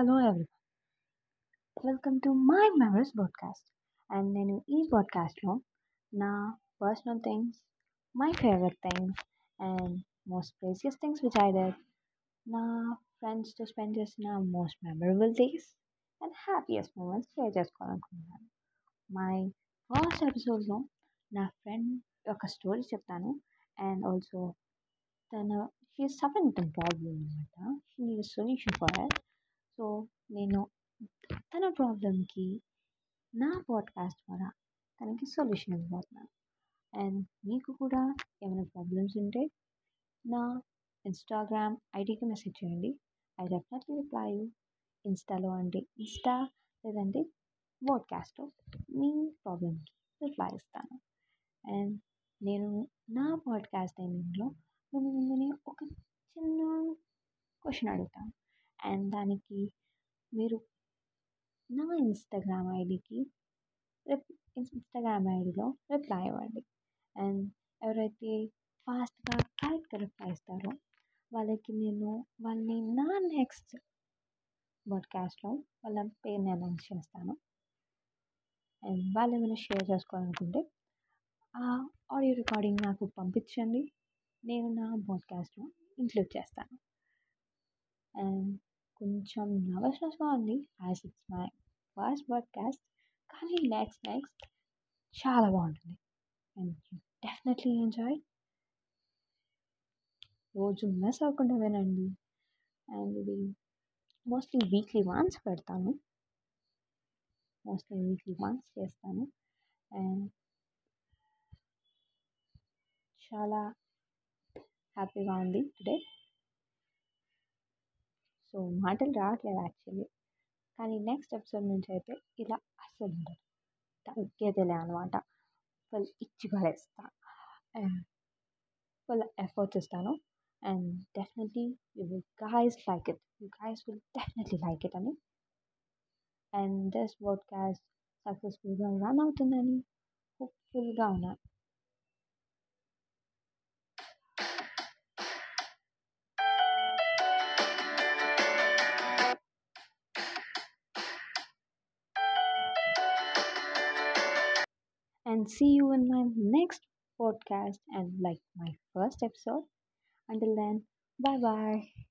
hello everyone welcome to my memories podcast and నేను ఈ పాడ్కాస్ట్లో నా personal things my favourite things and most precious things which I did నా ఫ్రెండ్స్తో spend చేసిన most memorable days and happiest moments share చేసుకోవాలనుకుంటున్నాను my first ఎపిసోడ్లో నా ఫ్రెండ్ ఒక స్టోరీ చెప్తాను అండ్ ఆల్సో తన షీ సఫరింగ్ విత్ ప్రాబ్లమ్ అనమాట she need solution for it so నేను తన ప్రాబ్లమ్కి నా పాడ్కాస్ట్ ద్వారా తనకి సొల్యూషన్ ఇవ్వబోతున్నాను. అండ్ మీకు కూడా ఏమైనా ప్రాబ్లమ్స్ ఉంటే నా ఇన్స్టాగ్రామ్ ఐడికి మెసేజ్ చేయండి. ఐ డెఫినెట్లీ రిప్లై ఇన్స్టాలో అంటే ఇన్స్టా లేదంటే పాడ్కాస్ట్లో మీ ప్రాబ్లమ్కి రిప్లై ఇస్తాను. అండ్ నేను నా పాడ్కాస్ట్ టైమింగ్లో మిమ్మల్ని ఒక చిన్న క్వశ్చన్ అడుగుతాను. అండ్ దానికి మీరు నా ఇన్స్టాగ్రామ్ ఐడికి రిప్ ఇన్స్టాగ్రామ్ ఐడిలో రిప్లై ఇవ్వండి. అండ్ ఎవరైతే ఫాస్ట్గా కరెక్ట్గా రిప్లై ఇస్తారో వాళ్ళకి నేను వాళ్ళని నా నెక్స్ట్ పాడ్కాస్ట్లో వాళ్ళ పేరుని అనౌన్స్ చేస్తాను. అండ్ వాళ్ళు ఏమైనా షేర్ చేసుకోవాలనుకుంటే ఆ ఆడియో రికార్డింగ్ నాకు పంపించండి. నేను నా పాడ్కాస్ట్లో ఇంక్లూడ్ చేస్తాను. అండ్ కొంచెం నర్వస్నెస్గా ఉంది. As it's my first podcast. కానీ నెక్స్ట్ నెక్స్ట్ చాలా బాగుంటుంది. And you definitely enjoy. రోజు మిస్ అవ్వకుండా వినండి. అండ్ ఇది మోస్ట్లీ వీక్లీ వన్స్ పెడతాను. మోస్ట్లీ వీక్లీ వన్స్ చేస్తాను. అండ్ చాలా హ్యాపీగా ఉంది టుడే. సో మాటలు రావట్లేదు యాక్చువల్లీ. కానీ నెక్స్ట్ ఎపిసోడ్ నుంచి అయితే ఇలా అస్సలు ఉండదు. తగ్గేదేలే అనమాట ఫుల్ ఇచ్చి పడేస్తా. అండ్ ఫుల్ ఎఫర్ట్స్ ఇస్తాను. And definitely you will guys like it. You guys will definitely like it అని. అండ్ దిస్ పాడ్కాస్ట్ సక్సెస్ఫుల్గా రన్ అవుతుందని హోప్ఫుల్గా ఉన్నాను and see you in my next podcast and like my first episode. Until then, bye bye.